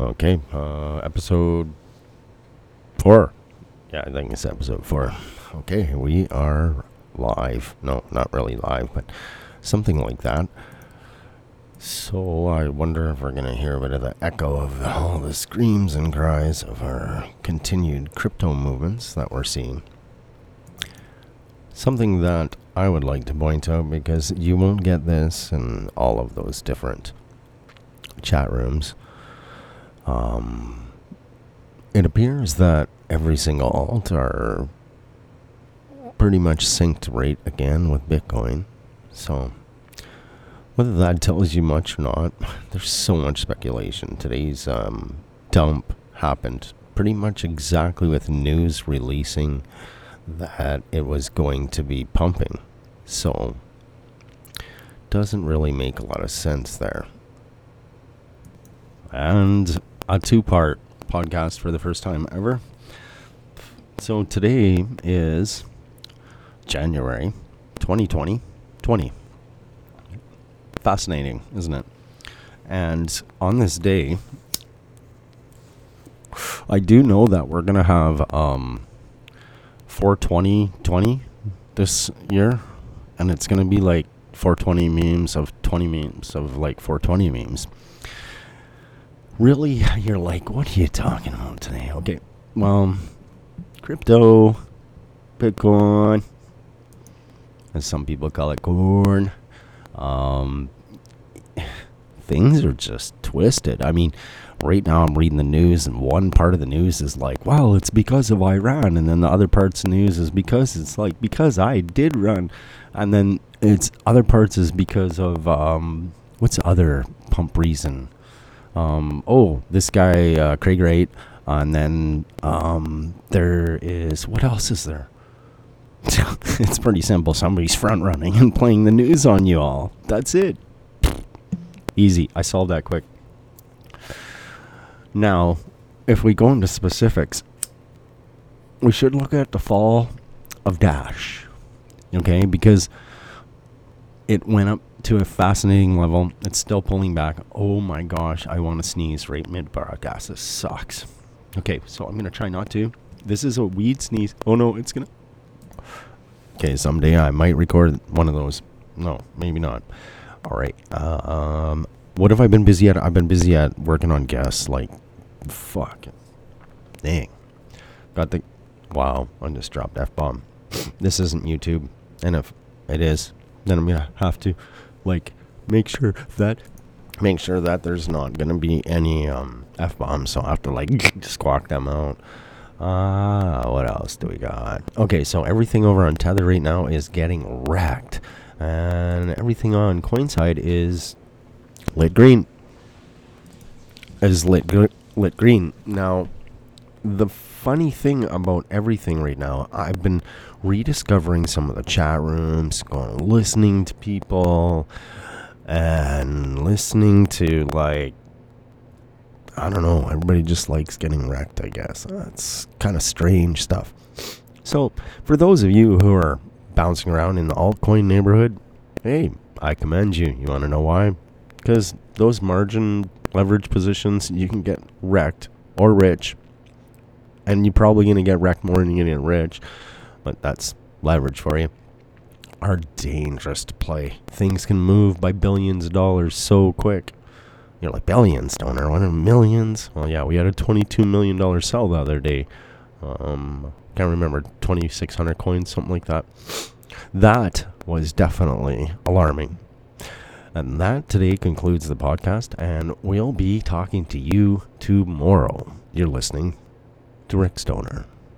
Okay, uh, episode four. Yeah, I think it's episode four. Okay, we are live. No, not really live, but something like that. So I wonder if we're going to hear a bit of the echo of all the screams and cries of our continued crypto movements that we're seeing. Something that I would like to point out because you won't get this in all of those different chat rooms. Um, it appears that every single alt are pretty much synced right again with Bitcoin. So, whether that tells you much or not, there's so much speculation. Today's um, dump happened pretty much exactly with news releasing that it was going to be pumping. So, doesn't really make a lot of sense there. And a two part podcast for the first time ever. So today is January 2020. 20. Fascinating, isn't it? And on this day, I do know that we're going to have um, 420 20 this year. And it's going to be like 420 memes of 20 memes of like 420 memes. Really? You're like, what are you talking about today? Okay. Well, crypto, Bitcoin, as some people call it, corn. Um, things are just twisted. I mean, right now I'm reading the news, and one part of the news is like, well, it's because of Iran. And then the other parts of the news is because it's like, because I did run. And then it's other parts is because of, um, what's the other pump reason? Um, oh, this guy, uh, Craig Wright. And then um, there is, what else is there? it's pretty simple. Somebody's front running and playing the news on you all. That's it. Easy. I solved that quick. Now, if we go into specifics, we should look at the fall of Dash. Okay? Because it went up to a fascinating level. It's still pulling back. Oh my gosh, I want to sneeze right mid broadcast. This sucks. Okay, so I'm to try not to. This is a weed sneeze. Oh no, it's to. Okay, someday I might record one of those. No, maybe not. All right. Uh, um, what have I been busy at? I've been busy at working on guests. Like, fuck. Dang. Got the. Wow, I just dropped F bomb. This isn't YouTube. And if it is, then I'm to have to, like, make sure that. Make sure that there's not to be any um, F bombs. So I have to, like, squawk them out. Ah, uh, what else do we got? Okay, so everything over on Tether right now is getting wrecked. And everything on Coinside is lit green. Is lit gr- lit green. Now, the funny thing about everything right now, I've been rediscovering some of the chat rooms, going listening to people, and listening to like I don't know. Everybody just likes getting wrecked, I guess. That's kind of strange stuff. So, for those of you who are bouncing around in the altcoin neighborhood, hey, I commend you. You want to know why? Because those margin leverage positions, you can get wrecked or rich. And you're probably going to get wrecked more than you're going to get rich. But that's leverage for you. Are dangerous to play. Things can move by billions of dollars so quick. You're like billions, stoner. What are millions? Well, yeah, we had a twenty-two million dollar sell the other day. Um, can't remember twenty-six hundred coins, something like that. That was definitely alarming. And that today concludes the podcast, and we'll be talking to you tomorrow. You're listening Rick Stoner.